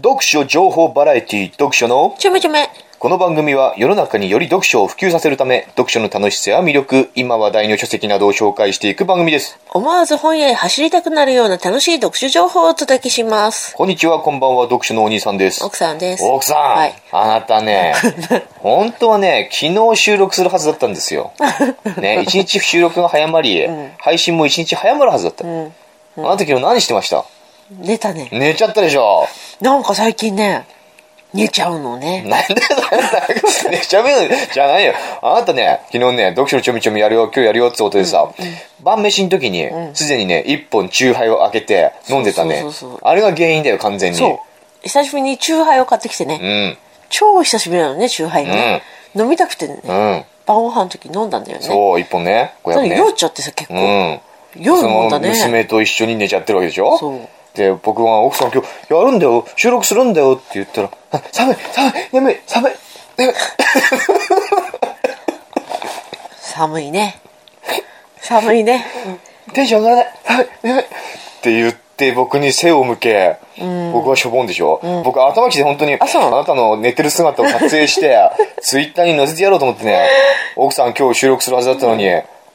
読書情報バラエティ読書のちょめちょめ。この番組は世の中により読書を普及させるため読書の楽しさや魅力今話題の書籍などを紹介していく番組です思わず本屋へ走りたくなるような楽しい読書情報をお届けします。こんにちはこんばんは読書のお兄さんです奥さんです。奥さん、はい。あなたね 本当はね昨日収録するはずだったんですよね一日収録が早まり、配信も一日早まるはずだった、んあなた昨日何してました？寝たね。寝ちゃったでしょなんか最近ね、寝ちゃうのね。なんでそれ寝ちゃうじゃないよ。あなたね、昨日ね、読書のちょみちょみやるよ、今日やるよってことでさ、晩飯の時に、すでにね、一本チューハイを開けて飲んでたね。あれが原因だよ、完全に。そう。久しぶりにチューハイを買ってきてね。うん。超久しぶりなのね、チューハイがね。飲みたくてね、うん。晩ご飯の時飲んだんだよね。そう、一本ね。500ね。酔っちゃってさ、結構。うん。夜その飲んだね。娘と一緒に寝ちゃってるわけでしょ？そうで、僕は奥さん今日やるんだよ、収録するんだよって言ったら、あ寒い、寒い、眠い、寒い、眠い。寒いね。寒いね。テンション上がらない、はい、はい、って言って僕に背を向け、僕はしょぼんでしょ、僕頭きて本当にあなたの寝てる姿を撮影して ツイッターに載せてやろうと思ってね。奥さん今日収録するはずだったのに、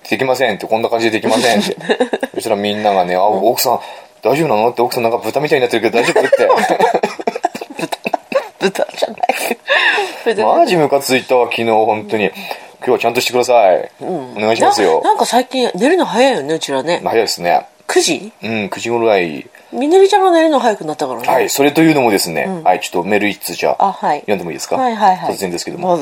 できませんってこんな感じでできませんって。そしたらみんながねあ奥さん大丈夫なのって奥さんなんか豚みたいになってるけど大丈夫って。豚じゃない。豚 マジムカついたわ昨日本当に。今日はちゃんとしてください、お願いしますよ。ななんか最近寝るの早いよね、うちらね。早いですね。9時？うん9時ぐらい。みのりちゃんが寝るの早くなったからね。はい、それというのもですね、はい、ちょっとメール一通じゃあはい。読んでもいいですか？はいはいはい。突然ですけども。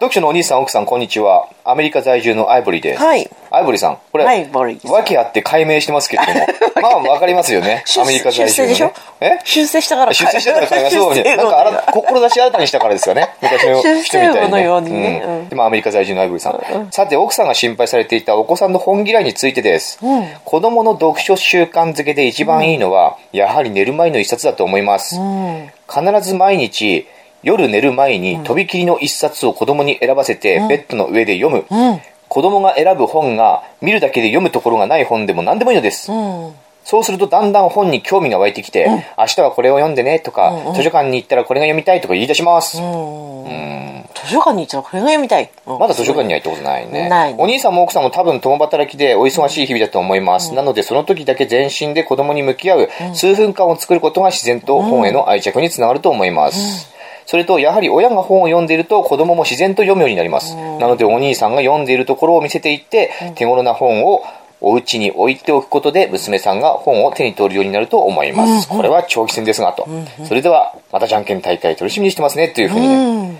読書のお兄さん、奥さん、こんにちは。アメリカ在住のアイボリーです。はい。アイボリーさん、これ、アイボリーさんわけあって解明してますけれども、まあ、わかりますよね。アメリカ在住の、ね。出世でしょ？え？出世したから出世してたから解明、そうね。なんかあら、志新たにしたからですよね。昔の人みたいに、ね。のようにねうんうんでもアメリカ在住のアイボリーさん。さて、奥さんが心配されていたお子さんの本嫌いについてです。子供の読書習慣づけで一番いいのは、やはり寝る前の一冊だと思います。うん。必ず毎日夜寝る前にとびきりの一冊を子供に選ばせてベッドの上で読む、うん。子供が選ぶ本が見るだけで読むところがない本でも何でもいいのです、うん。そうするとだんだん本に興味が湧いてきて、明日はこれを読んでねとか、図書館に行ったらこれが読みたいとか言い出します、うん。図書館に行ったらこれが読みたい。まだ図書館には行ったことないね。ないねお兄さんも奥さんも多分共働きでお忙しい日々だと思います。なのでその時だけ全身で子供に向き合う数分間を作ることが自然と本への愛着につながると思います。それと、やはり親が本を読んでいると子供も自然と読むようになります。なのでお兄さんが読んでいるところを見せていって、手頃な本をお家に置いておくことで娘さんが本を手に取るようになると思います。これは長期戦ですがと。それでは、またじゃんけん大会楽しみにしてますねというふうにね。うん。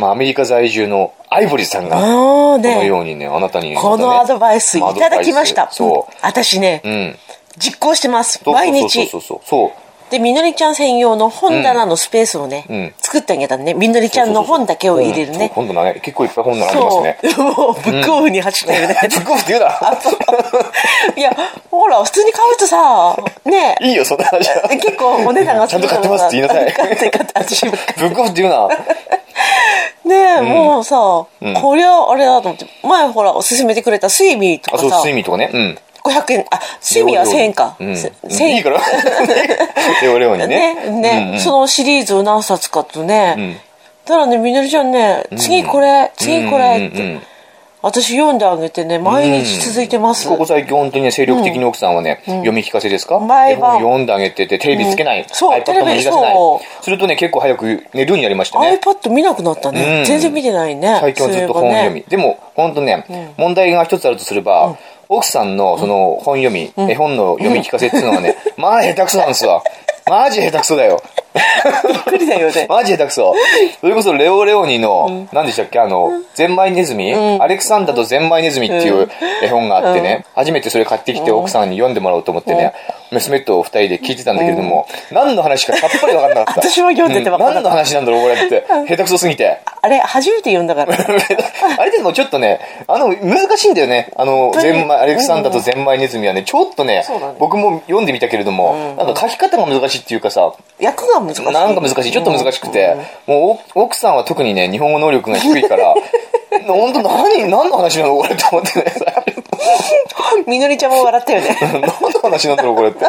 まあ、アメリカ在住のアイボリーさんが、このね。ようにね、あなたに、このアドバイスいただきました。そ私ねう。、うん。実行してます。そう毎日そ。うそうそうそう。で、みのりちゃん専用の本棚のスペースをねうん、作ってあげたね。みのりちゃんの本だけを入れるね。本本棚ね、結構いっぱい本並んでますね。もう、ブックオフに走ってるね。ブックオフって言うな。いや、ほら、普通に買うとさ、ねいいよ、そんな話は。結構お値段がちゃんと買ってますって言いなさい買って買って、ブックオフって言うな。ねえ、もうさ、こりゃあれだと思って、前ほら、おすすめてくれたスイミーとあ、そう、かさ、睡眠とかね。うん。500円、あ、スイミーは1000円か。うん。せうん1000円いいから。レオレオにね。ね、ね、そのシリーズを何冊かとね、んただね、みのりちゃんね、次これ、次これって、うんうんうん私読んであげてね、毎日続いてます。ここ最近本当にね、精力的に奥さんはね、読み聞かせですか？毎晩読んであげてて、テレビつけない。そうせないテレビそ。するとね、結構早く寝るようになりましたね。iPad 見なくなったね。うん全然見てないね。最近はずっと本読み。でも、本当ね、問題が一つあるとすれば、奥さんのその本読み、絵本の読み聞かせっていうのはね、まあ下手くそなんですわ。マジ下手くそだよ。びっくりだよね。マジ下手くそ。それこそレオレオニの、何でしたっけ？あの、ゼンマイネズミ、アレクサンダーとゼンマイネズミっていう絵本があってね、初めてそれ買ってきて奥さんに読んでもらおうと思ってね、娘と二人で聞いてたんだけれども、何の話かさっぱり分かんなかった。私も読んでて分かんなかったうん何の話なんだろうこれって。下手くそすぎて。あれ、初めて読んだから。あれでもちょっとね、あの、難しいんだよね。あの、当にゼンマイ、アレクサンダーとゼンマイネズミはね、ちょっとねそうだね、僕も読んでみたけれども、なんか書き方が難しいっていうかさ、役が難しい。なんか難しい。ちょっと難しくて、もうお奥さんは特にね、日本語能力が低いから、本当何、何の話なのこれって思ってね。みのりちゃんも笑ったよね。何の話なんだろうこれって。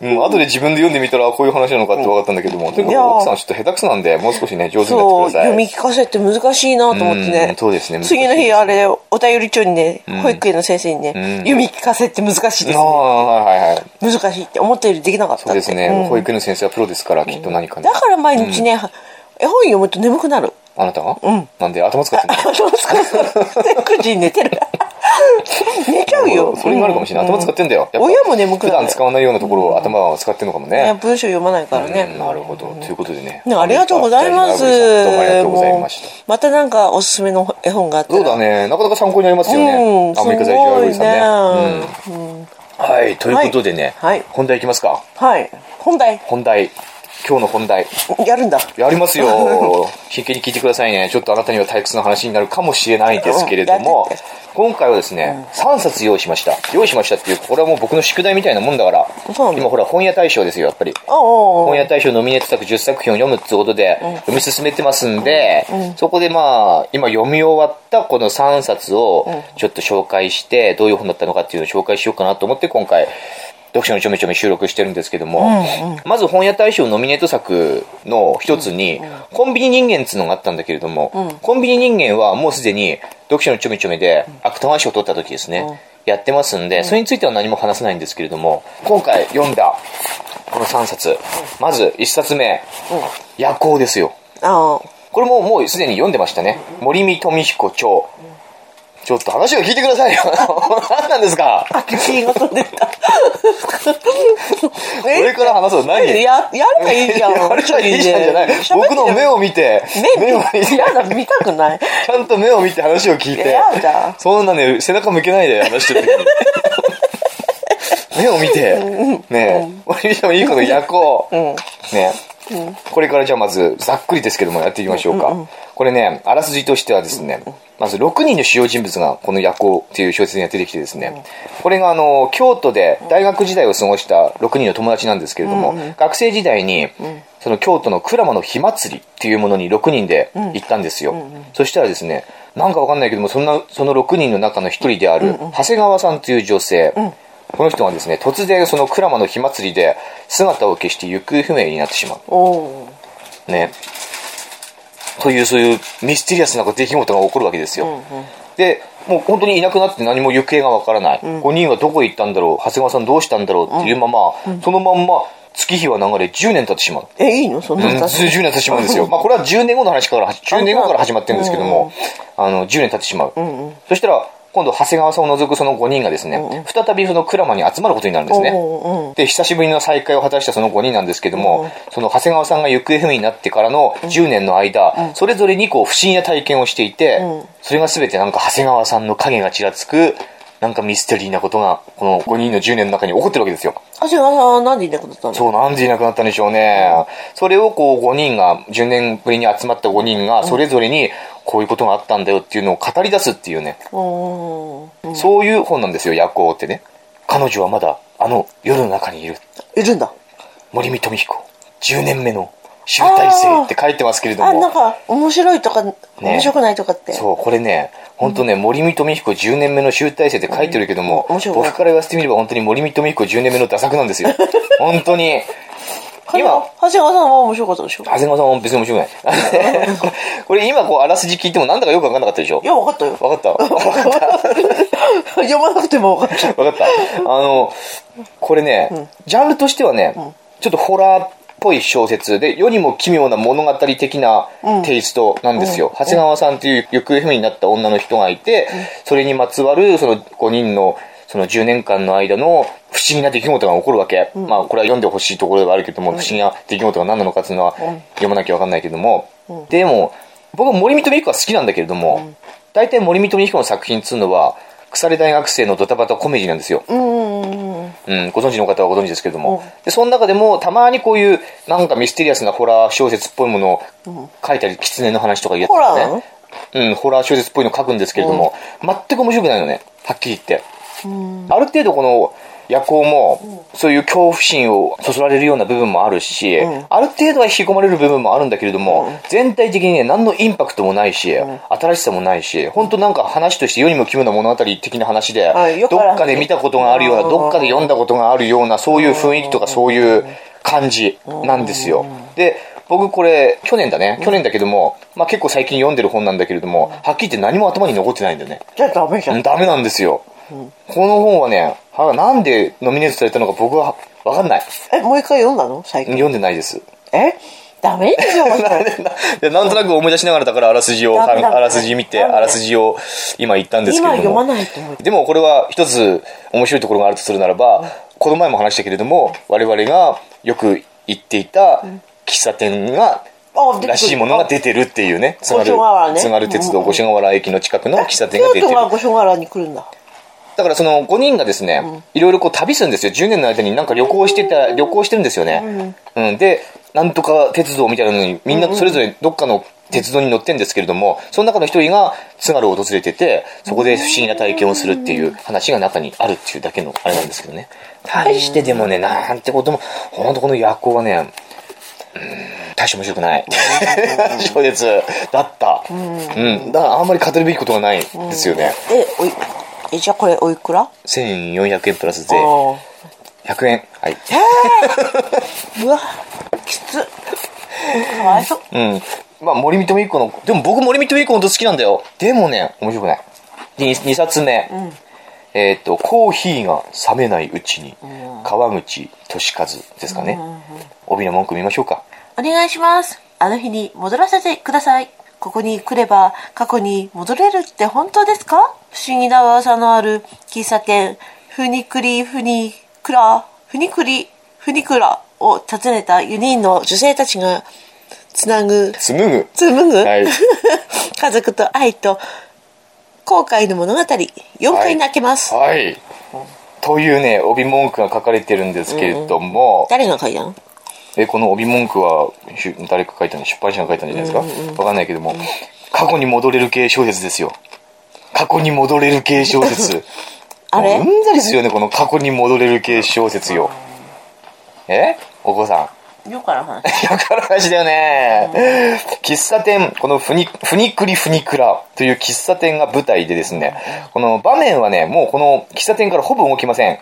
うん、後で自分で読んでみたらこういう話なのかって分かったんだけども、とにかく奥さんちょっと下手くそなんで、もう少しね、上手になってください。読み聞かせって難しいなと思ってうんね。そうですね難しい次の日、あれ、お便り帳にね、保育園の先生にね、読み聞かせって難しいですああ、ね。はいはいはい。難しいって思ったよりできなかったそうですね、うん保育園の先生はプロですから、きっと何かねだ。から毎日ね、絵本読むと眠くなる。あなたが？なんで頭使ってんの？頭使う。9時に寝てる。寝ちゃうよ。それになるかもしれない。頭使ってんだよ。やっぱ親も眠くなる普段使わないようなところを頭を使ってんのかもね。文章読まないからね。うんなるほど。ということでね。ねありがとうございます。どうもありがとうございました。もうまたなんかおすすめの絵本があったら。そうだね。なかなか参考になりますようんね。アメリカ在住アルゴリさんね。すごいねうんはい。ということでねはいはい、本題いきますか。はい。本題、本題。今日の本題。やるんだ。やりますよ。真剣に聞いてくださいね。ちょっとあなたには退屈な話になるかもしれないんですけれどもうん今回はですね、3冊用意しました。用意しましたっていう、これはもう僕の宿題みたいなもんだから今ほら本屋大賞ですよ、やっぱり。本屋大賞ノミネート作10作品を読むってことで、読み進めてますんで、そこでまあ、今読み終わったこの3冊をちょっと紹介して、どういう本だったのかっていうのを紹介しようかなと思って今回、読書のちょめちょめ収録してるんですけども、まず本屋大賞ノミネート作の一つに、コンビニ人間っていうのがあったんだけれども、コンビニ人間はもうすでに読書のちょめちょめで芥川賞を取った時ですね、やってますんで、それについては何も話せないんですけれども、今回読んだこの3冊。まず1冊目。夜行ですよ。これももうすでに読んでましたね。森見富彦著。ちょっと話を聞いてくださいよ。何なんですか？あ、気が飛んでた。これから話そう。何？や、やればいいじゃん。やればいいじゃんじゃない。僕の目を見て、目を見て、やだ、見たくない。ちゃんと目を見て話を聞いてやだ。そんなね、背中向けないで話してる時に。目を見て、ねえ、森見富彦の夜行。ねえ。これからじゃあまず、ざっくりですけどもやっていきましょうか。これね、あらすじとしてはですね、まず6人の主要人物がこの夜行っていう小説に出てきてですね、これがあの、京都で大学時代を過ごした6人の友達なんですけれども、学生時代に、その京都の鞍馬の火祭りっていうものに6人で行ったんですよ。そしたらですね、なんかわかんないけども、そんな、その6人の中の1人である、長谷川さんという女性、この人がですね、突然その鞍馬の火祭りで姿を消して行方不明になってしまう。ね。という、そういうミステリアスな出来事が起こるわけですよ。で、もう本当にいなくなって何も行方がわからない。5人はどこへ行ったんだろう？長谷川さんどうしたんだろう？っていうまま、そのまんま月日は流れ10年経ってしまう。え、いいの？そんなうん、の数十年経ってしまうんですよ。まあこれは10年後の話から、10年後から始まってるんですけども、あの、10年経ってしまう。そしたら、今度長谷川さんを除くその5人がですね、再びその鞍馬に集まることになるんですね。で、久しぶりの再会を果たしたその5人なんですけども、その長谷川さんが行方不明になってからの10年の間、それぞれにこう不思議な体験をしていて、それが全てなんか長谷川さんの影がちらつく、なんかミステリーなことが、この5人の10年の中に起こってるわけですよ。長谷川さんは何でいなくなったの？そう、なんでいなくなったんでしょうね。それをこう5人が、10年ぶりに集まった5人が、それぞれにこういうことがあったんだよっていうのを語り出すっていうね、おうそういう本なんですよ、夜行ってね。彼女はまだあの夜の中にいる。いるんだ。森見富彦、10年目の集大成って書いてますけれどあ、なんも、か、面白いとか、面白くないとかって。そう、これね、本当ね、森見富彦10年目の集大成って書いてるけども、面白い僕から言わせてみれば本当に森見富彦10年目のダ作なんですよ。本当に。今、今、長谷川さんは面白かったでしょ？長谷川さんは別に面白くない。これ今こうあらすじ聞いてもなんだかよくわかんなかったでしょ？いや、分かったよ。わかった？わかった 読まなくても分かった。わかった。あの、これね、ジャンルとしてはね、ちょっとホラーっぽい小説で、世にも奇妙な物語的なテイストなんですよ。長谷川さんという行方不明になった女の人がいて、それにまつわるその5人のその10年間の間の不思議な出来事が起こるわけ。まあ、これは読んでほしいところではあるけども、不思議な出来事が何なのかっていうのは読まなきゃわかんないけども、でも、僕は森見富彦は好きなんだけれども、大体森見富彦の作品っつうのは、腐れ大学生のドタバタコメディなんですよ。うーん。うん、ご存知の方はご存知ですけれども、でその中でもたまにこういうなんかミステリアスなホラー小説っぽいものを書いたり、狐の話とか言ってホラー？なのね、うん、ホラー小説っぽいの書くんですけれども、全く面白くないのね、はっきり言って。ある程度この夜行も、そういう恐怖心をそそられるような部分もあるし、ある程度は引き込まれる部分もあるんだけれども、全体的にね、何のインパクトもないし、新しさもないし、本当なんか話として世にも奇妙な物語的な話で、どっかで見たことがあるような、どっかで読んだことがあるような、そういう雰囲気とかそういう感じなんですよ。で、僕これ、去年だね。去年だけども、まあ結構最近読んでる本なんだけれども、はっきり言って何も頭に残ってないんだよね。じゃあダメじゃん。ダメなんですよ。この本はね、はなんでノミネートされたのか僕はわかんない。え、もう一回読んだの？最近。読んでないです。え？ダメですよ、もう一回でなんとなく思い出しながらだからあらすじを、あらすじ見て、あらすじを今言ったんですけ今れども。読まないと思う。でもこれは一つ面白いところがあるとするならば、この前も話したけれども、我々がよく行っていた喫茶店が、らしいものが出てるっていうね、津軽ね津軽鉄道五所川原駅の近くの喫茶店が出てる五所川原に来るんだ。だからその5人がですね、いろいろこう旅するんですよ。10年の間になんか旅行してた、旅行してるんですよね。うん。で、なんとか鉄道みたいなのに、みんなそれぞれどっかの鉄道に乗ってんですけれども、その中の一人が津軽を訪れてて、そこで不思議な体験をするっていう話が中にあるっていうだけのあれなんですけどね。対してでもね、なんてことも、ほんとこの夜行はね、うん大して面白くない。小説だった。うん。だからあんまり語るべきことがないですよね。え、おい、え、じゃあこれおいくら？1400円プラス税。あ100円。はい。ー うわ、きつ。かわいそう。うん。まあ、森見とみっ子の、でも僕森見とみっ子のこと好きなんだよ。でもね、面白くない。で、2, 冊目。えっ、と、コーヒーが冷めないうちに、川口俊和ですかね。帯の文句見ましょうか。お願いします。あの日に戻らせてください。ここに来れば過去に戻れるって本当ですか？不思議な噂のある喫茶店、フニクリフニクラ、フニクリフニクラを訪ねた4人の女性たちがつなぐ、紡ぐ。紡ぐ、はい。家族と愛と後悔の物語、4回泣けます。はい。というね、帯文句が書かれてるんですけれども、誰が書いたの？え、この帯文句は、誰か書いたの？出版社が書いたんじゃないですか？わ、かんないけども、過去に戻れる系小説ですよ。過去に戻れる系小説。あれ？もううんざりするよね、この過去に戻れる系小説よ。え？お子さん。よくある話。よくある話だよね。喫茶店、このフニ、フニクリフニクラという喫茶店が舞台でですね、この場面はね、もうこの喫茶店からほぼ動きません。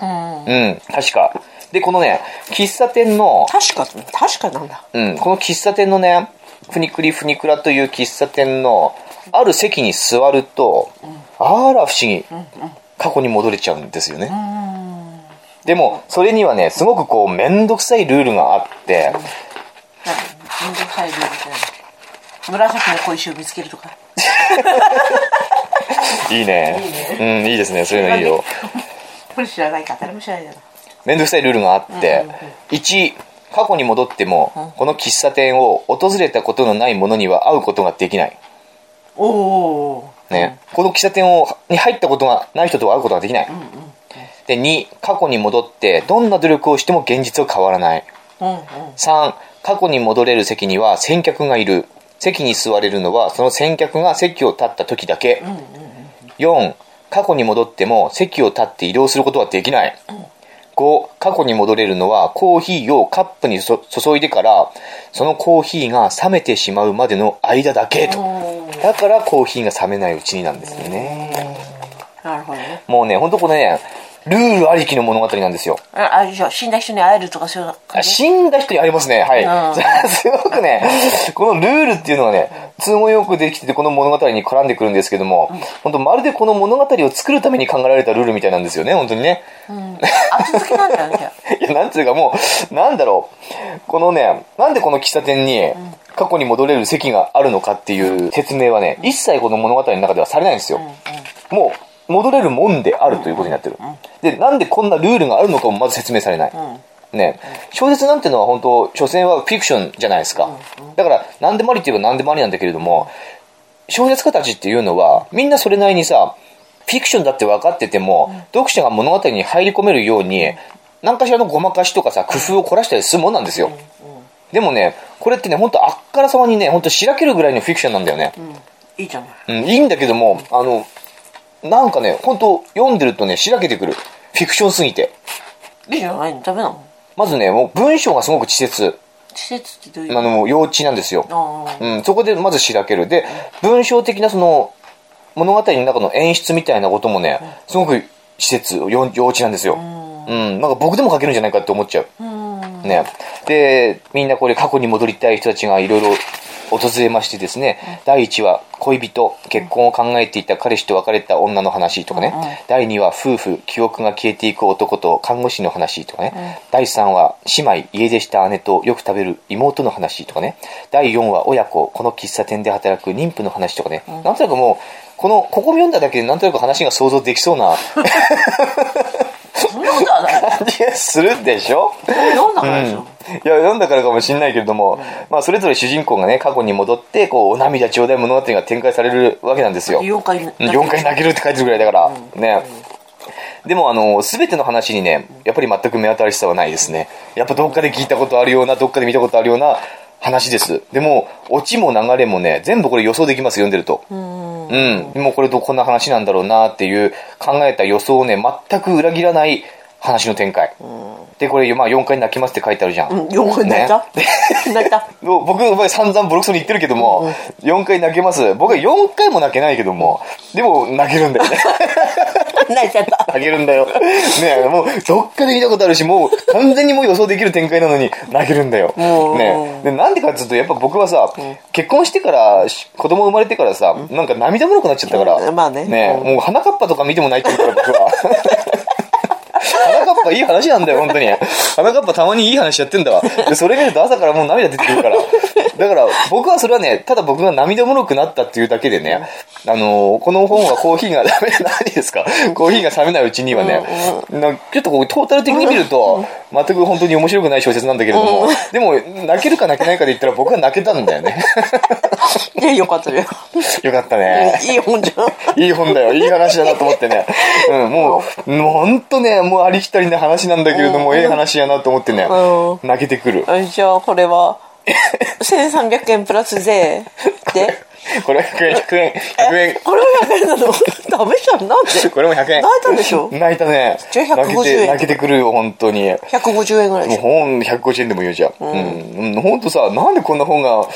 うん。うん、確か。で、このね、喫茶店の、確か、確かなんだ。うん、この喫茶店のね、フニクリフニクラという喫茶店の、ある席に座ると、あら不思議、過去に戻れちゃうんですよね。でも、それにはね、すごくこう、めんどくさいルールがあって、めんどくさいルールって何？紫の小石を見つけるとか。いいね。うん、いいですね。そういうのいいよ。これ知らないか誰も知らないだろ。めんどくさいルールがあって、1、過去に戻っても、この喫茶店を訪れたことのない者には会うことができない。おおね。この喫茶店をに入ったことがない人と会うことができない。で、2、過去に戻って、どんな努力をしても現実は変わらない。うんうん。3、過去に戻れる席には先客がいる。席に座れるのは、その先客が席を立った時だけ。4、過去に戻っても席を立って移動することはできない。5、過去に戻れるのはコーヒーをカップにそ注いでから、そのコーヒーが冷めてしまうまでの間だけと。だからコーヒーが冷めないうちになんですよね。なるほどね。もうね、ほんとこれね、ルールありきの物語なんですよ。あ、あれでしょ、死んだ人に会えるとかそういうあ感じ？死んだ人にありますね。はい。うん すごくね、このルールっていうのがね、都合よくできてて、この物語に絡んでくるんですけども、本当まるでこの物語を作るために考えられたルールみたいなんですよね、本当にね。後付けなんだよね、じゃあ いや、なんつうかもう、なんだろう。このね、なんでこの喫茶店に過去に戻れる席があるのかっていう説明はね、一切この物語の中ではされないんですよ。もう、戻れるもんであるということになってる。で、なんでこんなルールがあるのかもまず説明されない。ね、小説なんてのは本当、所詮はフィクションじゃないですか。だから、何でもありって言えば何でもありなんだけれども、小説家たちっていうのは、みんなそれなりにさ、フィクションだって分かってても、読者が物語に入り込めるように、何かしらのごまかしとかさ、工夫を凝らしたりするもんなんですよ。でもね、これってね、本当あっからさまにね、本当しらけるぐらいのフィクションなんだよね。いいじゃない。うん、いいんだけども、あの、なんかね、本当読んでるとね、しらけてくる。フフィクションすぎて。いいじゃないの？ダメなの？まずね、もう文章がすごく稚拙。施設ってどういう？あの、幼稚なんですよ。あうん、そこでまずしらける。で、文章的なその、物語の中の演出みたいなこともね、すごく施設、幼幼稚なんですよ。うん、なんか僕でも書けるんじゃないかって思っちゃう。うんね。で、みんなこれ過去に戻りたい人たちがいろいろ訪れましてですね、第1話、恋人、結婚を考えていた彼氏と別れた女の話とかね、第2話、夫婦、記憶が消えていく男と看護師の話とかね、第3話、姉妹、家出した姉とよく食べる妹の話とかね、第4話、親子、この喫茶店で働く妊婦の話とかね、なんとなくもう、この、ここ読んだだけでなんとなく話が想像できそうな そんなことはない感じがするでしょ？読んだからでしょ、いや、読んだからかもしれないけれども、まあ、それぞれ主人公がね、過去に戻って、こう、お涙ちょうだい物語が展開されるわけなんですよ。4回うん4回泣けるって書いてるぐらいだから、ね。でも、あの、すべての話にね、やっぱり全く目新しさはないですね。やっぱどっかで聞いたことあるような、どっかで見たことあるような話です。でも、オチも流れもね、全部これ予想できます、読んでると。うんうん。でもこれとこんな話なんだろうなっていう考えた予想をね、全く裏切らない話の展開。で、これ、まあ4回泣きますって書いてあるじゃん。うん4回泣いた、泣いた 僕、前散々ボロクソに言ってるけども、4回泣けます。僕は4回も泣けないけども、でも泣けるんだよね。泣いちゃった泣けるんだよ。ねえもう、どっかで見たことあるし、もう完全にもう予想できる展開なのに泣けるんだよ。うんねえで、なんでかっていうと、やっぱ僕はさ、結婚してから、し子供生まれてからさ、なんか涙もろくなっちゃったから。うんまあねねもう花かっぱとか見ても泣いてるから、僕は。花かっぱいい話なんだよ、本当に。花かっぱたまにいい話やってんだわ。で、それ見ると朝からもう涙出てくるから。だから、僕はそれはね、ただ僕が涙もろくなったっていうだけでね、あのーこの本はコーヒーがダメ、何ですか？コーヒーが冷めないうちにはね、なちょっとこう、トータル的に見ると、全く本当に面白くない小説なんだけれども、でも、泣けるか泣けないかで言ったら僕は泣けたんだよね。いやよかったよよかったね。いい本じゃんいい本だよ。いい話だなと思ってね。うん、もう、もうほんとね、もうありきたりな話なんだけれども、ええ話やなと思ってねう、泣けてくる。あじゃあこれは1300円プラス税でこれ100円、100円、100円。これは100円なの？ダメじゃんなんで？これも100円。泣いたんでしょ？泣いたね。じゃあ150泣けて、泣けてくるよ、本当に。150円ぐらいでしょもう本、150円でも言うじゃん。うん。うん、ほんとさ、なんでこんな本が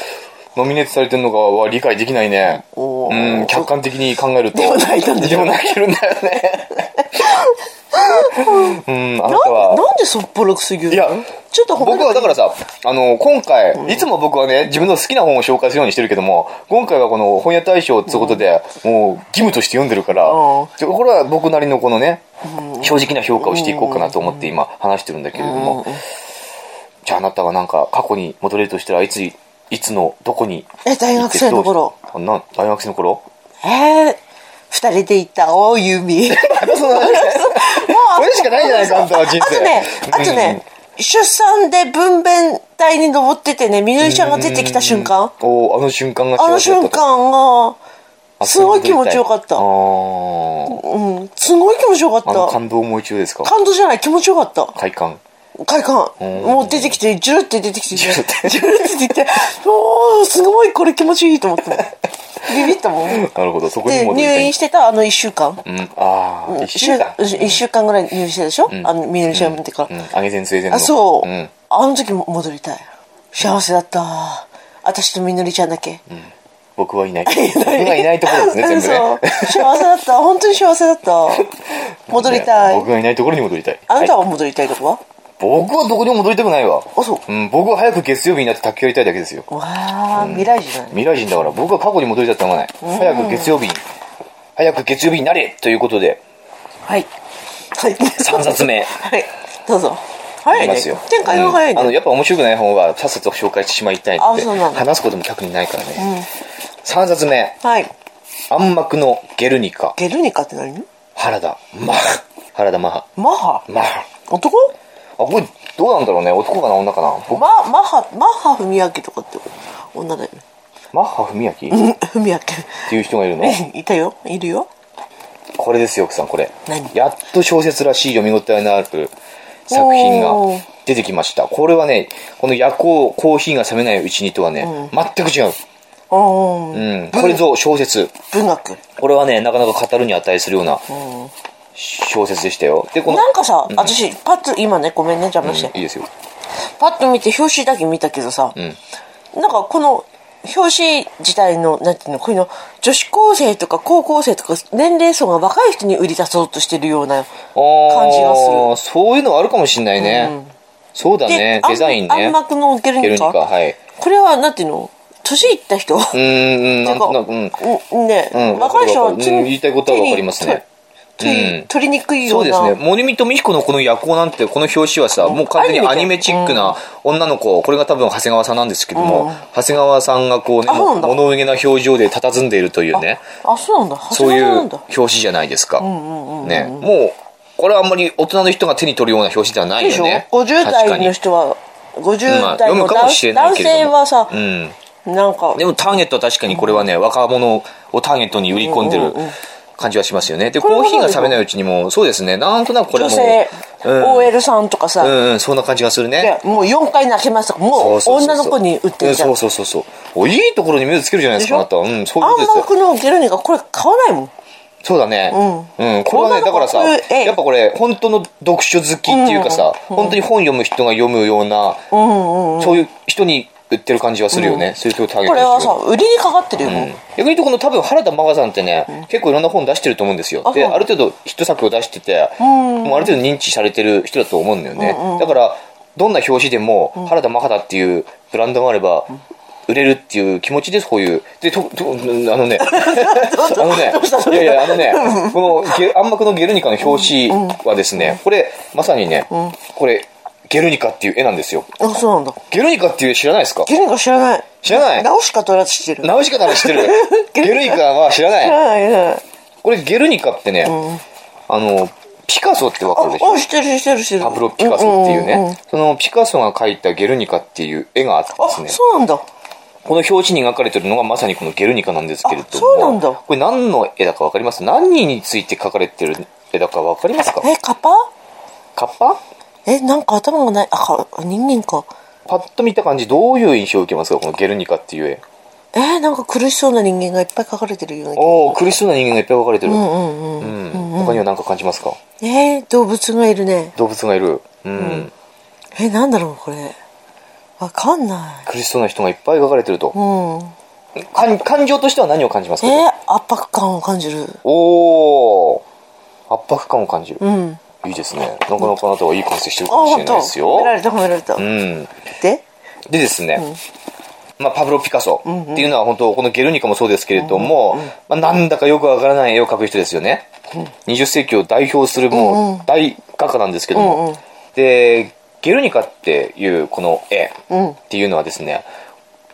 ノミネートされてるのかは理解できないね。おうーん、客観的に考えると。でも泣いたんでしょ？でも泣けるんだよね。うん、あなは。なんでそっぽろくすぎるのいやちょっと僕はだからさ、あの、今回、いつも僕はね、自分の好きな本を紹介するようにしてるけども、今回はこの本屋大賞ってことで、もう義務として読んでるから、これは僕なりのこのね、正直な評価をしていこうかなと思って今話してるんだけれども、じゃああなたはなんか過去に戻れるとしたらいつ、いつの、どこにえ大学生の頃。あな大学生の頃？えー、二人で行った大弓またその、それしかないじゃないか、あんたは人生。あとね、あとね、出産で分娩台に登っててね、みのりちゃんが出てきた瞬間、うん。おあの瞬間があの瞬間が、あすごい気持ちよかったうん、すごい気持ちよかった。感動もう一度ですか？感動じゃない、気持ちよかった。快感。快感。んもう出てきて、ジュルって出てきて、ジュルってュルって出てきて、おー、すごいこれ気持ちいいと思った。ビビったもん。なるほど、そこにで、戻りたい入院してたあの一週間。うん、ああ、一週間。一週間ぐらい入院してたでしょ、あの、みのりちゃんってから。うん、上げ前末前の。あ、そう、うん。あの時も戻りたい。幸せだった。私とみのりちゃんだけ。僕はいない。僕がいないところですね、全部ね。幸せだった。本当に幸せだった。戻りたい。僕がいないところに戻りたい。あなたはいは戻りたいとこは、僕はどこにも戻りたくないわ。あ、そう。うん、僕は早く月曜日になって卓球やりたいだけですよ。わあ、未来人だね。未来人だから、僕は過去に戻りたいと思わない。早く月曜日に、早く月曜日になれということで、はい。はい。3冊目。はい。どうぞ。早いね。展開が早いうんあの、ね。やっぱ面白くない本はさっさと紹介してしまいたいので、あそうなんだ話すことも特にないからね。3冊目、はい。暗幕のゲルニカ、ゲルニカって何？原田マハ。原田マハ。マハ？マハ。男？あ、これ、どうなんだろうね。男かな、女かな。僕、マ、マハ、マハ文明とかって女だよね。マッハ文明っうん、文明。ていう人がいるの？いたよ。いるよ。これですよ、奥さん、これ。何？やっと小説らしい読み応えのある作品が出てきました。これはね、この夜行、コーヒーが冷めないうちにとはね、全く違う。うん。うん。これぞ小説。文学。これはね、なかなか語るに値するような小説でしたよ。で、この、なんかさ、私、パッと、今ね、ごめんね、邪魔して。いいですよ。パッと見て、表紙だけ見たけどさ、んなんかこの、表紙自体の、なんていうの、こういうの、女子高生とか高校生とか、年齢層が若い人に売り出そうとしてるようなあ感じがする。ーそういうのあるかもしんないね。そうだね、デザインね。暗幕のゲルニカゲルニカ、はい。これは、なんていうの？年いった人？うーん、なんとなく、うん。うんね、うん若い人はうん言いたいことはわかりますね手に取りにくいよな。そううですね。森見と美彦のこの夜行なんて、この表紙はさ、もう完全にアニメチックな女の子、これが多分長谷川さんなんですけども、長谷川さんがこうね、物憂げな表情で佇んでいるというね、あ、そうなんだ。そういう表紙じゃないですか。ね。もう、これはあんまり大人の人が手に取るような表紙ではないよね。?50 確かに代の人は、ま50あ読むかも代の男しれない男性はさ、うん。なんか、でもターゲットは確かにこれはね、若者をターゲットに売り込んでる感じはしますよね。で、コーヒーが冷めないうちにも、そうですね、なんとなくこれも、女性、うん OL さんとかさ、うんうん、そんな感じがするね。でもう4回泣けますとか、もう女の子に売ってるじゃん。うんそうそうそうそう。おいいところに目をつけるじゃないですか、あなた。うん、そういう暗ことですよ。幕のゲルニカ、これ買わないもん。そうだね。うん。これはね、だからさ、やっぱこれ、本当の読書好きっていうかさ、本当に本読む人が読むような、そういう人に売ってる感じはするよね。そういうターゲッこれはさ、売りにかかってるよ、もう逆に言うとこの多分原田マガさんってね、結構いろんな本出してると思うんですよ。で、そうある程度ヒット作を出してて、もうある程度認知されてる人だと思うんだよね。だから、どんな表紙でも、原田マガだっていうブランドがあれば、売れるっていう気持ちです、こういう。で、と、と、あのね、あのね、いやいや、あのね、このゲ暗幕のゲルニカの表紙はですね、これ、まさにね、これ、ゲルニカっていう絵なんですよ。あ、そうなんだ。ゲルニカっていう絵知らないですか？ゲルニカ知らない。知らない？ナウシカとやつ知ってる。ナウシカなら知ってる。ゲルニカは知らない知。らないね。これゲルニカってね、あの、ピカソってわかるでしょ？あ、知ってる知ってる知ってる。パブロ・ピカソっていうね、そのピカソが描いたゲルニカっていう絵があってあ、ですね、そうなんだ。この表紙に描かれてるのがまさにこのゲルニカなんですけれども、あそうなんだこれ何の絵だかわかります？何人について描かれてる絵だかわかりますか？え、カッパ？カッパ？え、なんか頭がない。あ、か人間か。パッと見た感じどういう印象を受けますかこのゲルニカっていう絵。えーなんか苦しそうな人間がいっぱい描かれてるようなおお苦しそうな人間がいっぱい描かれてる。うんうんうん。うん他には何か感じますか？えー動物がいるね。動物がいる。うん。え、なんだろう、これ。わかんな苦しそうな人がいっぱい描かれてるとい。。うん。感感情としては何を感じますか？えー圧迫感を感じる。おお圧迫感を感じる、うん。いいですね。なかなかあなたはいい感性してるあ、かもし。れないですよ。褒められた、褒められた。うん。で？でですね、まあ、パブロ・ピカソっていうのは本当このゲルニカもそうですけれども、まあ、なんだかよくわからない絵を描く人ですよね、20世紀を代表するもう大画家なんですけども、うんうん。でゲルニカっていうこの絵うん。っていうのはですね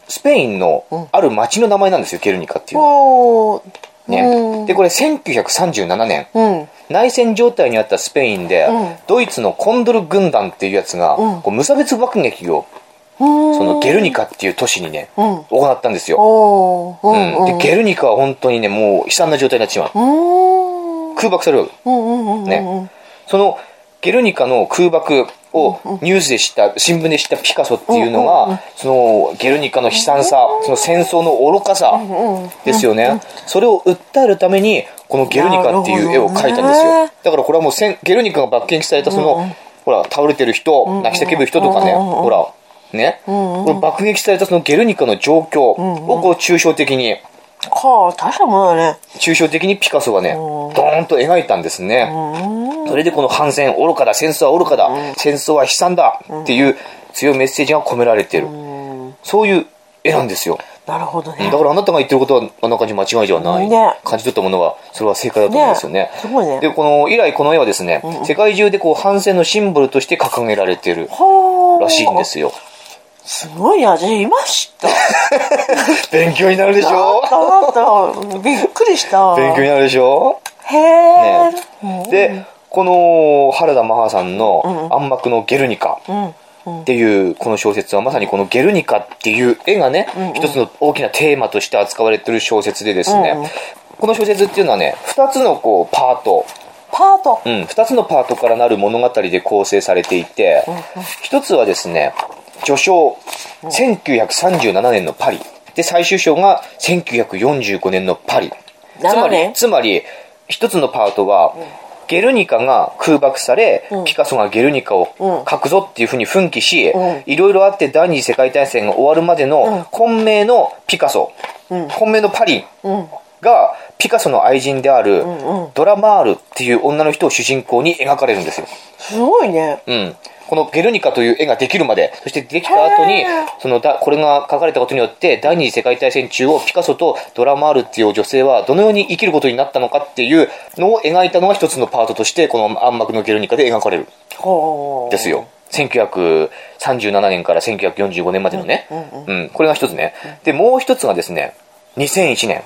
スペインのある町の名前なんですよゲルニカっていうのは。ね、うんでこれ1937年、うん。内戦状態にあったスペインで、うんドイツのコンドル軍団っていうやつが、うんこう無差別爆撃をうん。そのゲルニカっていう都市にね、うん行ったんですよ。うんうん。でゲルニカは本当にねもう悲惨な状態になってしまううん。空爆される。ねそのゲルニカの空爆をニュースで知った新聞で知ったピカソっていうのが、そのゲルニカの悲惨さその戦争の愚かさですよね、それを訴えるためにこのゲルニカっていう絵を描いたんですよ、だからこれはもうゲルニカが爆撃されたその、ほら倒れてる人、泣き叫ぶ人とかね、ほらね、これ爆撃されたそのゲルニカの状況をこう抽象的にはあ、大したものだね。抽象的にピカソがね、ドーンと描いたんですね。それでこの反戦愚かだ、戦争は愚かだ、戦争は悲惨だっていう強いメッセージが込められている。そういう絵なんですよ。なるほどねだ。からあなたが言ってることはあんな感じ間違いじゃない。ね感じ取ったものは、それは正解だと思うんですよね。ねすごいねで、この、以来この絵はですね、世界中でこう反戦のシンボルとして掲げられているはあ。らしいんで。すよ。すごいね。私、今知った。勉強になるでしょ？あったあった。びっくりした。勉強になるでしょ？へえ。ね、でこの原田マハさんの暗幕のゲルニカっていうこの小説はまさにこのゲルニカっていう絵がね、一つの大きなテーマとして扱われてる小説でですね、この小説っていうのはね2つのこうパート。パート。うん、2つのパートからなる物語で構成されていて、一つはですね序章1937年のパリ。で最終章が1945年のパリ。つま7り年つまり一つのパートはゲルニカが空爆され、うん。ピカソがゲルニカをうん。書くぞっていうふうに奮起し、うん。いろいろあって第二次世界大戦が終わるまでうん。の混迷のピカソ、うん。混迷のパリンうん。がピカソの愛人であるんうん。ドラマールっていう女の人を主人公に描かれるんですよ。すごいね。うん。このゲルニカという絵ができるまで、そしてできた後にそのだ、これが書かれたことによって、第二次世界大戦中をピカソとドラマールっていう女性はどのように生きることになったのかっていうのを描いたのが一つのパートとして、この暗幕のゲルニカで描かれるですよ。1937年から1945年までのね。うんうん。これが一つね。で、もう一つがですね、2001年。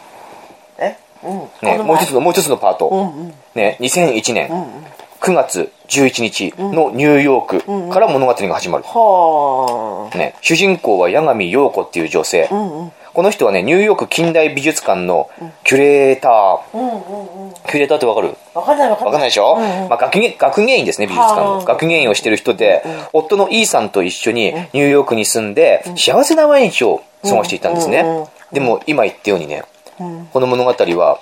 え？うんね、もう一つの、もう一つのパート。うんうんね、2001年、んうん9月11日のニューヨークから物語が始まる。はあ。ね、主人公は八神陽子っていう女性。うんうん。この人はね、ニューヨーク近代美術館のキュレーター。うんうんうん。キュレーターってわかる？わかんないわかんない。でしょ、うんうん。まあ、学芸学芸員ですね、美術館の。はあ学芸員をしてる人で、夫のイーさんと一緒にニューヨークに住んで、幸せな毎日を過ごしていたんですね。うんうんうん。でも、今言ったようにね、うん。この物語は、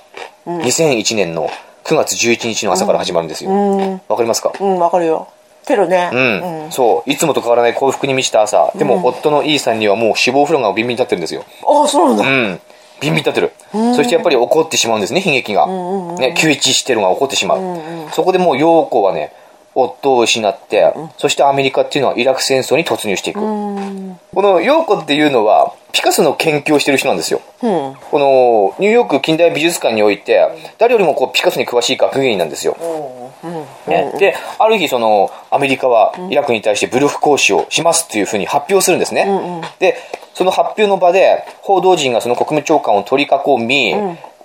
2001年の9月11日の朝から始まるんですよ。うんわかりますか？うんわかるよテロねうん、そう。いつもと変わらない幸福に満ちた朝。でも、夫のイーさんにはもう死亡フラグがビンビン立ってるんですよ。ああそうなんだうん。ビンビン立ってる。そしてやっぱり起こってしまうんですね、悲劇が。ね、911テロが起こってしまう。そこでもう、陽子はね、夫を失って、そしてアメリカっていうのはイラク戦争に突入していく。うん。この陽子っていうのは、ピカソの研究をしてる人なんですよ。うん。この、ニューヨーク近代美術館において、誰よりもこう、ピカソに詳しい学芸員なんですよ。うん。ね、で、ある日その、アメリカはイラクに対して武力行使をしますっていうふうに発表するんですね。で、その発表の場で、報道陣がその国務長官を取り囲み、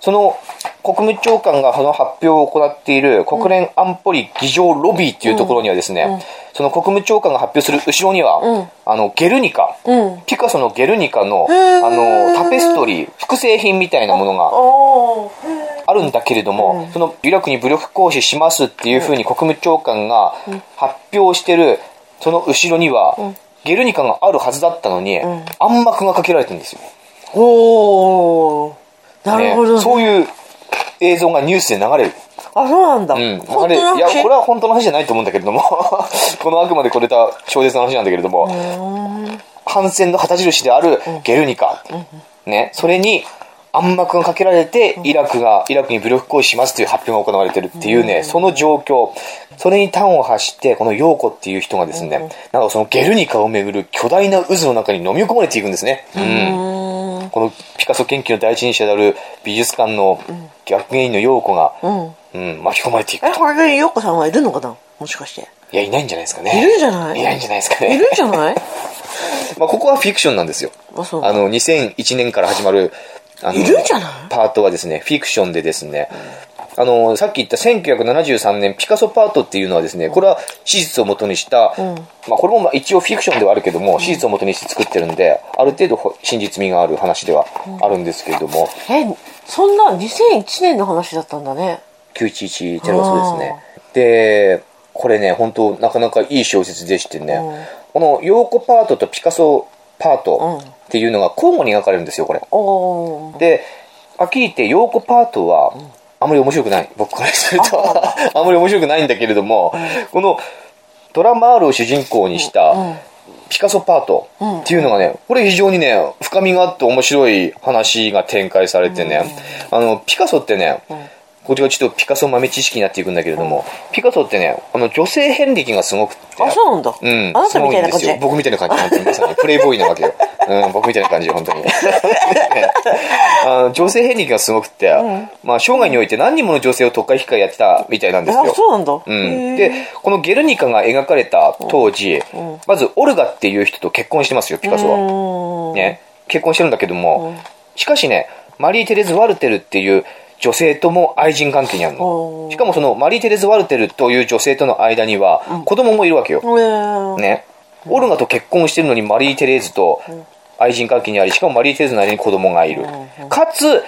その国務長官がその発表を行っている国連安保理議場ロビーっていうところにはですね、その国務長官が発表する後ろには、うん。あの、ゲルニカ、うん。ピカソのゲルニカの、あの、タペストリー、複製品みたいなものがあるんだけれども、そのイラクに武力行使しますっていうふうに国務長官が発表してる、その後ろには、ゲルニカがあるはずだったのに、暗幕がかけられてるんですよ。おーなるほど、ねそういう映像がニュースで流れる。あそうなんだ、うん。本流れる。いや、これは本当の話じゃないと思うんだけれども、このあくまでこれた小説の話なんだけれども、反戦の旗印であるゲルニカ。ね。それに暗幕がかけられて、イラクが、イラクに武力行使しますという発表が行われてるっていうね、その状況。それに端を発して、この陽子っていう人がですね、なんかそのゲルニカをめぐる巨大な渦の中に飲み込まれていくんですね。うん。うんこのピカソ研究の第一人者である美術館の学芸員の陽子が、うんうん、巻き込まれていく。えこれで陽子さんはいるのかな？もしかしていや、いないんじゃないですかね。いるんじゃない？いないんじゃないですかね。いるんじゃない？まあ、ここはフィクションなんですよ。あそうあの、2001年から始まる、あのいるんじゃない？パートはですね、フィクションでですね、あの、さっき言った1973年ピカソパートっていうのはですね、これは史実を元にした、まあこれもまあ一応フィクションではあるけども、史実を元にして作ってるんで、ある程度ほ真実味がある話ではあるんですけれども、えそんな2001年の話だったんだね。911テロはそうですね。で、これね、本当なかなかいい小説でしてね、うん。この陽子パートとピカソパートっていうのが交互に描かれるんですよ、これ。で、はっきり言って陽子パートは、あまり面白くない。僕からすると。あ まり面白くないんだけれども、このドラマールを主人公にしたピカソパートっていうのがね、これ非常にね、深みがあって面白い話が展開されてね、あの、ピカソってね、こっちがちょっとピカソ豆知識になっていくんだけれども、ピカソってね、あの女性遍歴がすごくって。あそうなんだ、うん。あなたみたいな感じ僕みたいな感じ。本当にまさに。プレイボーイなわけよ。うん、僕みたいな感じ、本当に。ね あの女性遍歴がすごくって、まあ、生涯において何人もの女性を特会引っかやってたみたいなんですあよ。そうなんだ、うん、で、このゲルニカが描かれた当時、まずオルガっていう人と結婚してますよ、ピカソは。うんね、結婚してるんだけども、しかしね、マリー・テレズ・ワルテルっていう女性とも愛人関係にあるの。しかもそのマリー・テレズ・ワルテルという女性との間には子供もいるわけよ。えーね。オルガと結婚してるのにマリー・テレーズと愛人関係にあり、しかもマリー・テレーズの間に子供がいる。かつ、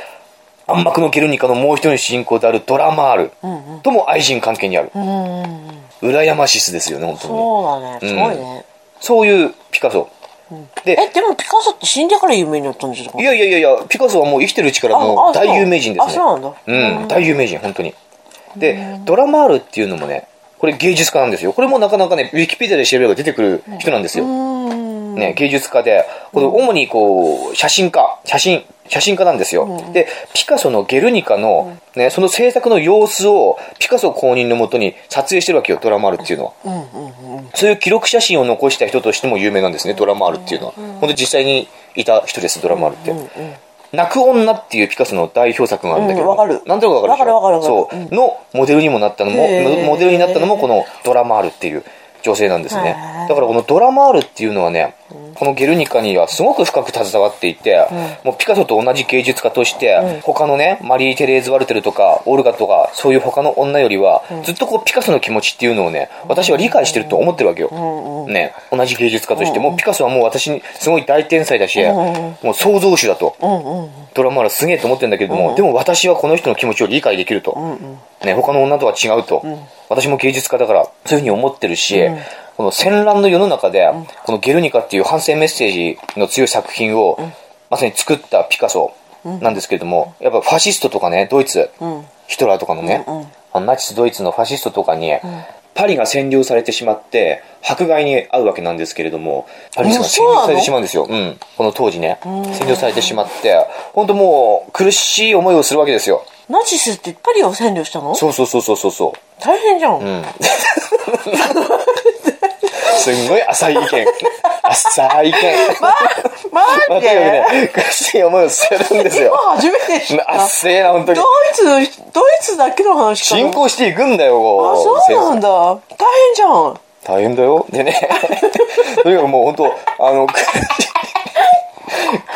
暗幕のゲルニカのもう一人の主人公であるドラマールとも愛人関係にある。うん羨ましすですよね、本当に。そうだねすごいね、そういうピカソ。で、えでもピカソって死んでから有名になったんですか？いやいやいやピカソはもう生きてるうちからもう大有名人ですね。あそうなんだうん、大有名人、本当に。で、ドラマールっていうのもね、これ芸術家なんですよ。これもなかなかね、ウィキペディアで調べれば出てくる人なんですよ。ね、芸術家で、これ主にこう、写真家、写真、写真家なんですよ。で、ピカソのゲルニカの、ね、その制作の様子をピカソ公認のもとに撮影してるわけよ、ドラマールっていうのは。そういう記録写真を残した人としても有名なんですね、ドラマールっていうのは。本当に実際にいた人です、ドラマールって。泣く女っていうピカソの代表作があるんだけど、うんわかる。なんとなくわかるでしょ？わかるわかるわかる。そう、のモデルにもなったのも、モデルになったのもこのドラマールっていう女性なんですね。だからこのドラマールっていうのはね、このゲルニカにはすごく深く携わっていて、もうピカソと同じ芸術家として、他のねマリー・テレーズ・ワルテルとかオルガとかそういう他の女よりは、ずっとこうピカソの気持ちっていうのをね私は理解してると思ってるわけよ、ね、同じ芸術家として、もうピカソはもう私にすごい大天才だし、もう創造主だと、ドラマールすげえと思ってるんだけれども、でも私はこの人の気持ちを理解できると、ね、他の女とは違うと、私も芸術家だからそういうふうに思ってるし、この戦乱の世の中で、このゲルニカっていう反戦メッセージの強い作品を、まさに作ったピカソなんですけれども、やっぱファシストとかねドイツ、ヒトラーとかのね、あのナチスドイツのファシストとかに、パリが占領されてしまって迫害に遭うわけなんですけれどもパリが占領されてしまうんですよ、うん、この当時ね占領されてしまって本当もう苦しい思いをするわけですよナチスってパリを占領したの？そうそうそうそうそう。そう大変じゃん。うん。すんごい浅い意見。浅い意見。マまあマジというわけでで苦しい思いをするんですよ。今初めて知った。浅いな本当に。ドイツ、ドイツだけの話かな。進行していくんだよこあ、そうなんだ。大変じゃん。大変だよ。でね、とにかくもう本当、あの、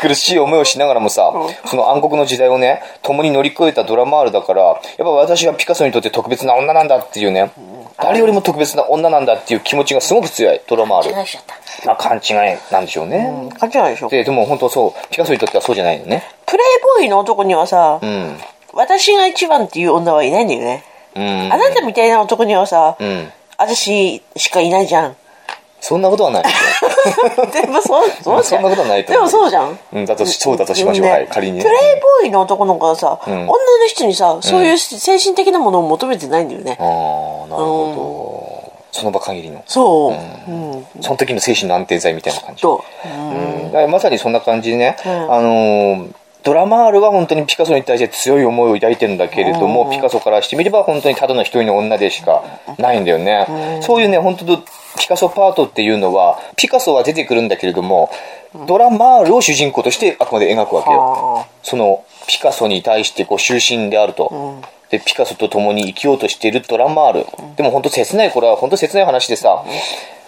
苦しい思いをしながらもさ、その暗黒の時代をね、共に乗り越えたドラマールだから、やっぱ私がピカソにとって特別な女なんだっていうね、誰よりも特別な女なんだっていう気持ちがすごく強い、ドラマール。違いしちゃった。まあ勘違いなんでしょうね。勘違いでしょ。プレで、でも本当そう、ピカソにとってはそうじゃないのね。イボーイの男にはさ、うん。私が一番っていう女はいないんだよね。うん。あなたみたいな男にはさ、うん。私しかいないじゃん。そんなことはない。でもそう、そうじゃん。そんなことはないとで思うもそうじゃん。うん、だとし、そうだとしましょう。ねはい、仮にね。プレイボーイの男の子はさ、ん女の人にさ、そういう精神的なものを求めてないんだよね。ああ、なるほど。その場限りの。そう。うん。その時の精神の安定剤みたいな感じ。と。うんだからまさにそんな感じでね、んあのードラマールは本当にピカソに対して強い思いを抱いてるんだけれども、ピカソからしてみれば本当にただの一人の女でしかないんだよね。そういうね、本当とピカソパートっていうのは、ピカソは出てくるんだけれども、ドラマールを主人公としてあくまで描くわけよ。あ。そのピカソに対してこう終身であると、でピカソと共に生きようとしているドラマール、でも本当切ないこれは本当切ない話でさ、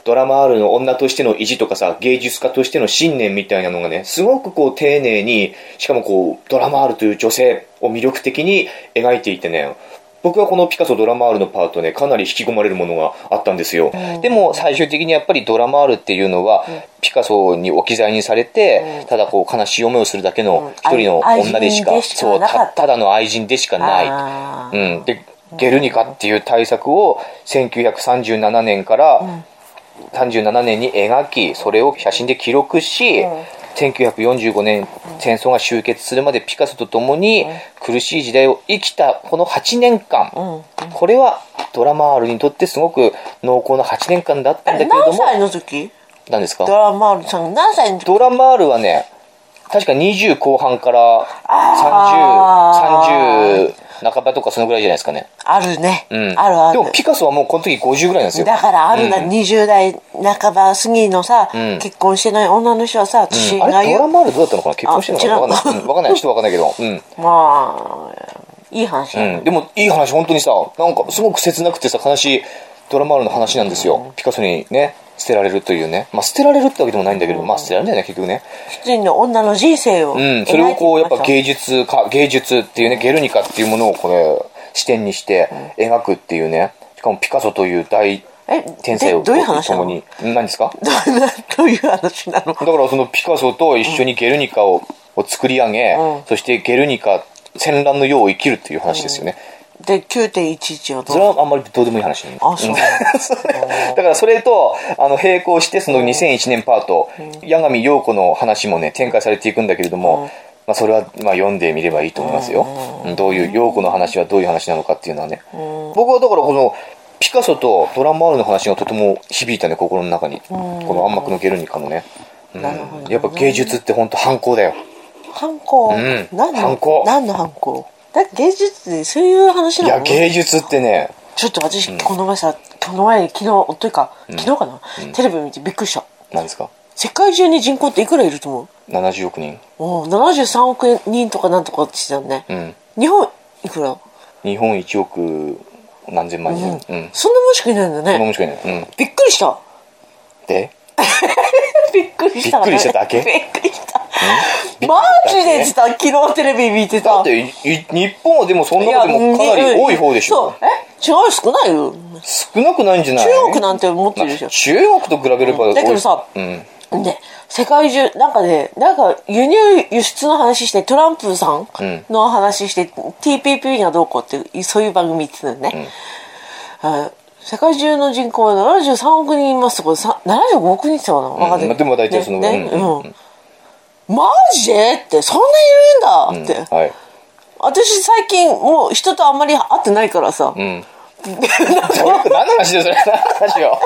ドラマールの女としての意地とかさ芸術家としての信念みたいなのがねすごくこう丁寧にしかもこうドラマールという女性を魅力的に描いていてね僕はこのピカソドラマールのパートねかなり引き込まれるものがあったんですよ、でも最終的にやっぱりドラマールっていうのは、ピカソに置き去りにされて、ただこう悲しい思いをするだけの一人の女でしか,、しかそうた。たただの愛人でしかない。あうん、でゲルニカっていう大作を1937年から37年に描きそれを写真で記録し、1945年戦争が終結するまでピカソと共に苦しい時代を生きたこの8年間、これはドラマールにとってすごく濃厚な8年間だったんだけれども。何歳の時？何ですか？ドラマールさん何歳の時？ドラマールはね確か20後半からあー。3030半ばとかそのぐらいじゃないですかね。あるね、うん、あるある。でもピカソはもうこの時50ぐらいなんですよ。だからあるな、うん。20代半ば過ぎのさ、ん。結婚してない女の人はさ私あが言う、れドラマールどうだったのかな結婚してるのかなあわかんない、う。ん、わかんない人わかんないけど。うん。まあいい話だ、うん、でもいい話本当にさなんかすごく切なくてさ悲しいドラマールの話なんですよ、ピカソにね捨てられるというね。まあ捨てられるってわけでもないんだけど、まあ捨てられるんだよね結局ね。一人の女の人生をうん。それをこうやっぱ芸術か芸術っていうねゲルニカっていうものをこれ視点にして描くっていうね。しかもピカソという大え天才をでどういう話なに。ん何ですか？どういう話なの？だからそのピカソと一緒にゲルニカを,、を作り上げ、うんそしてゲルニカ戦乱の世を生きるっていう話ですよね、で9.11はどそうれはあんまりどうでもいい話なんあそう。だからそれとあの並行してその2001年パート、八神陽子の話もね展開されていくんだけれども、まあ、それはまあ読んでみればいいと思いますよ。うん。どういう、陽子の話はどういう話なのかっていうのはね。僕はだからこの、ピカソとドランバールの話がとても響いたね、心の中に。この暗幕のゲルニカのね。うん。なるほどね。やっぱ芸術って本当反抗だよ。反抗、ん。何の？反抗。何の反抗？だ芸術ってそういう話いや、なの芸術ってね、ちょっと私、この前さこの前昨日おというか昨日かな、テレビ見てびっくりした。何ですか？世界中に人口っていくらいると思う ?70 億人。お73億人とかなんとかって言ってたよね、うん。日本いくら？日本1億何千万人。うん。そんなもんしかいないんだそんなねもんしかいない。うん。びっくりした。で？びっくりした、ね、びっくりしただけ？びっくりしたマジでさ昨日テレビ見てた。だって、日本はでもその中でもかなり多い方でしょ？そう。え？違う？少ない？よ少なくないんじゃない？中国なんて持ってるでしょ？まあ中国と比べれば多い。だけどさうん。で世界中なんかねなんか輸入輸出の話してトランプさんの話して、TPP がどうこうっていうそういう番組言ってたのね、あ世界中の人口は73億人いますとかさ75億人って言ったかな？分かんない、まあでも大体そのねねうん。うんマジ？でってそんないるんだって、はい。私最近もう人とあんまり会ってないからさ、うん。何の話でそれ何の話よ。